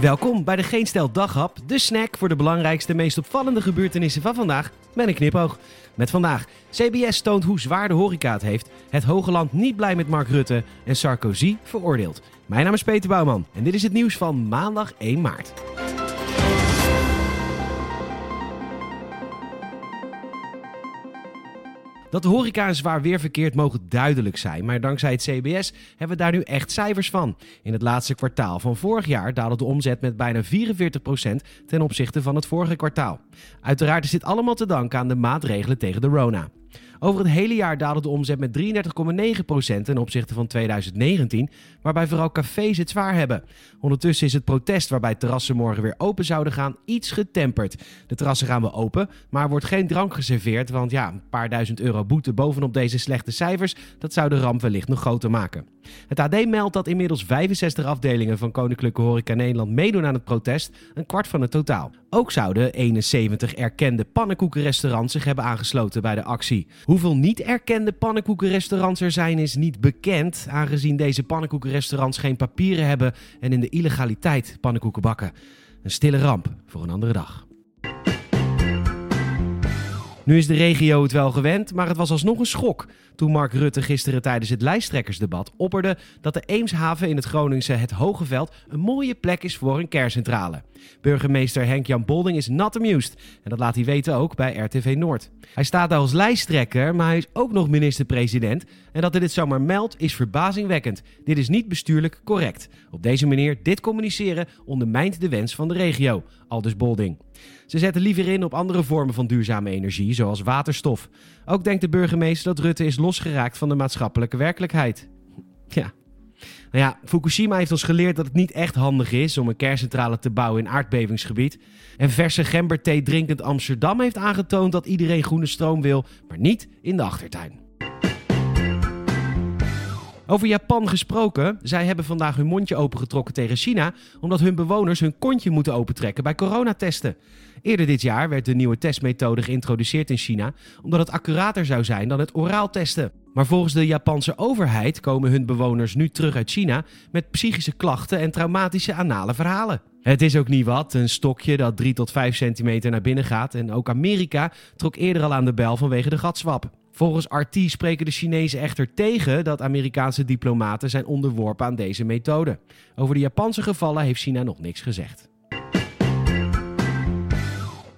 Welkom bij de Geen Stel Daghap, de snack voor de belangrijkste, meest opvallende gebeurtenissen van vandaag met een knipoog. Met vandaag, CBS toont hoe zwaar de horeca heeft, het Hoge Land niet blij met Mark Rutte en Sarkozy veroordeeld. Mijn naam is Peter Bouwman en dit is het nieuws van maandag 1 maart. Dat de horeca zwaar weer verkeerd mogen duidelijk zijn, maar dankzij het CBS hebben we daar nu echt cijfers van. In het laatste kwartaal van vorig jaar daalde de omzet met bijna 44% ten opzichte van het vorige kwartaal. Uiteraard is dit allemaal te danken aan de maatregelen tegen de Rona. Over het hele jaar daalde de omzet met 33,9% ten opzichte van 2019, waarbij vooral cafés het zwaar hebben. Ondertussen is het protest waarbij terrassen morgen weer open zouden gaan iets getemperd. De terrassen gaan wel open, maar wordt geen drank geserveerd, want ja, een paar duizend euro boete bovenop deze slechte cijfers, dat zou de ramp wellicht nog groter maken. Het AD meldt dat inmiddels 65 afdelingen van Koninklijke Horeca Nederland meedoen aan het protest, een kwart van het totaal. Ook zouden 71 erkende pannenkoekenrestaurants zich hebben aangesloten bij de actie. Hoeveel niet erkende pannenkoekenrestaurants er zijn is niet bekend, aangezien deze pannenkoekenrestaurants geen papieren hebben en in de illegaliteit pannenkoeken bakken. Een stille ramp voor een andere dag. Nu is de regio het wel gewend, maar het was alsnog een schok toen Mark Rutte gisteren tijdens het lijsttrekkersdebat opperde dat de Eemshaven in het Groningse Het Hogeveld een mooie plek is voor een kerncentrale. Burgemeester Henk-Jan Bolding is not amused en dat laat hij weten ook bij RTV Noord. Hij staat daar als lijsttrekker, maar hij is ook nog minister-president en dat hij dit zomaar meldt is verbazingwekkend. Dit is niet bestuurlijk correct. Op deze manier dit communiceren ondermijnt de wens van de regio, aldus Bolding. Ze zetten liever in op andere vormen van duurzame energie, zoals waterstof. Ook denkt de burgemeester dat Rutte is losgeraakt van de maatschappelijke werkelijkheid. Ja. Nou ja, Fukushima heeft ons geleerd dat het niet echt handig is om een kerncentrale te bouwen in aardbevingsgebied. En verse gemberthee drinkend Amsterdam heeft aangetoond dat iedereen groene stroom wil, maar niet in de achtertuin. Over Japan gesproken, zij hebben vandaag hun mondje opengetrokken tegen China, omdat hun bewoners hun kontje moeten opentrekken bij coronatesten. Eerder dit jaar werd de nieuwe testmethode geïntroduceerd in China, omdat het accurater zou zijn dan het oraal testen. Maar volgens de Japanse overheid komen hun bewoners nu terug uit China met psychische klachten en traumatische anale verhalen. Het is ook niet wat, een stokje dat 3 tot 5 centimeter naar binnen gaat en ook Amerika trok eerder al aan de bel vanwege de gatswap. Volgens RT spreken de Chinezen echter tegen dat Amerikaanse diplomaten zijn onderworpen aan deze methode. Over de Japanse gevallen heeft China nog niks gezegd.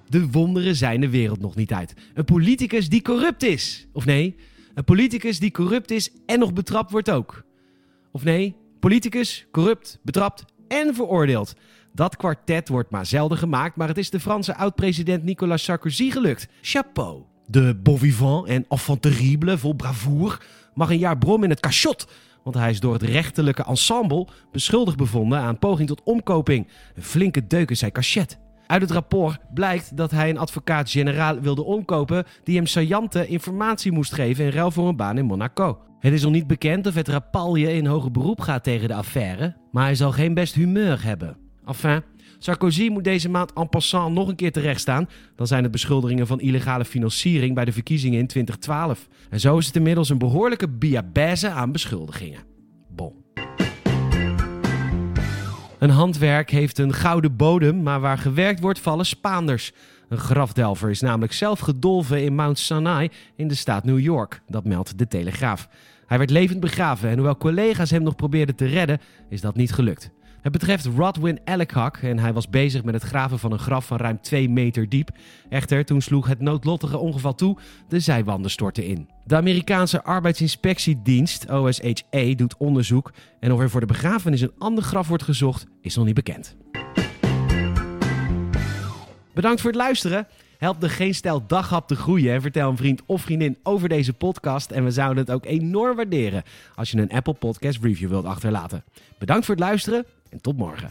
De wonderen zijn de wereld nog niet uit. Een politicus die corrupt is. Of nee, een politicus die corrupt is en nog betrapt wordt ook. Of nee, politicus, corrupt, betrapt en veroordeeld. Dat kwartet wordt maar zelden gemaakt, maar het is de Franse oud-president Nicolas Sarkozy gelukt. Chapeau. De bon en enfant terrible vol bravoure mag een jaar brom in het cachot. Want hij is door het rechterlijke ensemble beschuldigd bevonden aan poging tot omkoping. Een flinke deuk in zijn cachet. Uit het rapport blijkt dat hij een advocaat-generaal wilde omkopen die hem saillante informatie moest geven in ruil voor een baan in Monaco. Het is nog niet bekend of het rapalje in hoger beroep gaat tegen de affaire, maar hij zal geen best humeur hebben. Enfin, Sarkozy moet deze maand en passant nog een keer terecht staan. Dan zijn het beschuldigingen van illegale financiering bij de verkiezingen in 2012. En zo is het inmiddels een behoorlijke biabaise aan beschuldigingen. Bon. Een handwerk heeft een gouden bodem, maar waar gewerkt wordt vallen Spaanders. Een grafdelver is namelijk zelf gedolven in Mount Sinai in de staat New York. Dat meldt de Telegraaf. Hij werd levend begraven en hoewel collega's hem nog probeerden te redden, is dat niet gelukt. Het betreft Rodwin Ellicott en hij was bezig met het graven van een graf van ruim 2 meter diep. Echter, toen sloeg het noodlottige ongeval toe, de zijwanden stortten in. De Amerikaanse arbeidsinspectiedienst, OSHA, doet onderzoek en of er voor de begrafenis een ander graf wordt gezocht, is nog niet bekend. Bedankt voor het luisteren. Help de Geen Stijl Daghap te groeien en vertel een vriend of vriendin over deze podcast. En we zouden het ook enorm waarderen als je een Apple Podcast review wilt achterlaten. Bedankt voor het luisteren en tot morgen.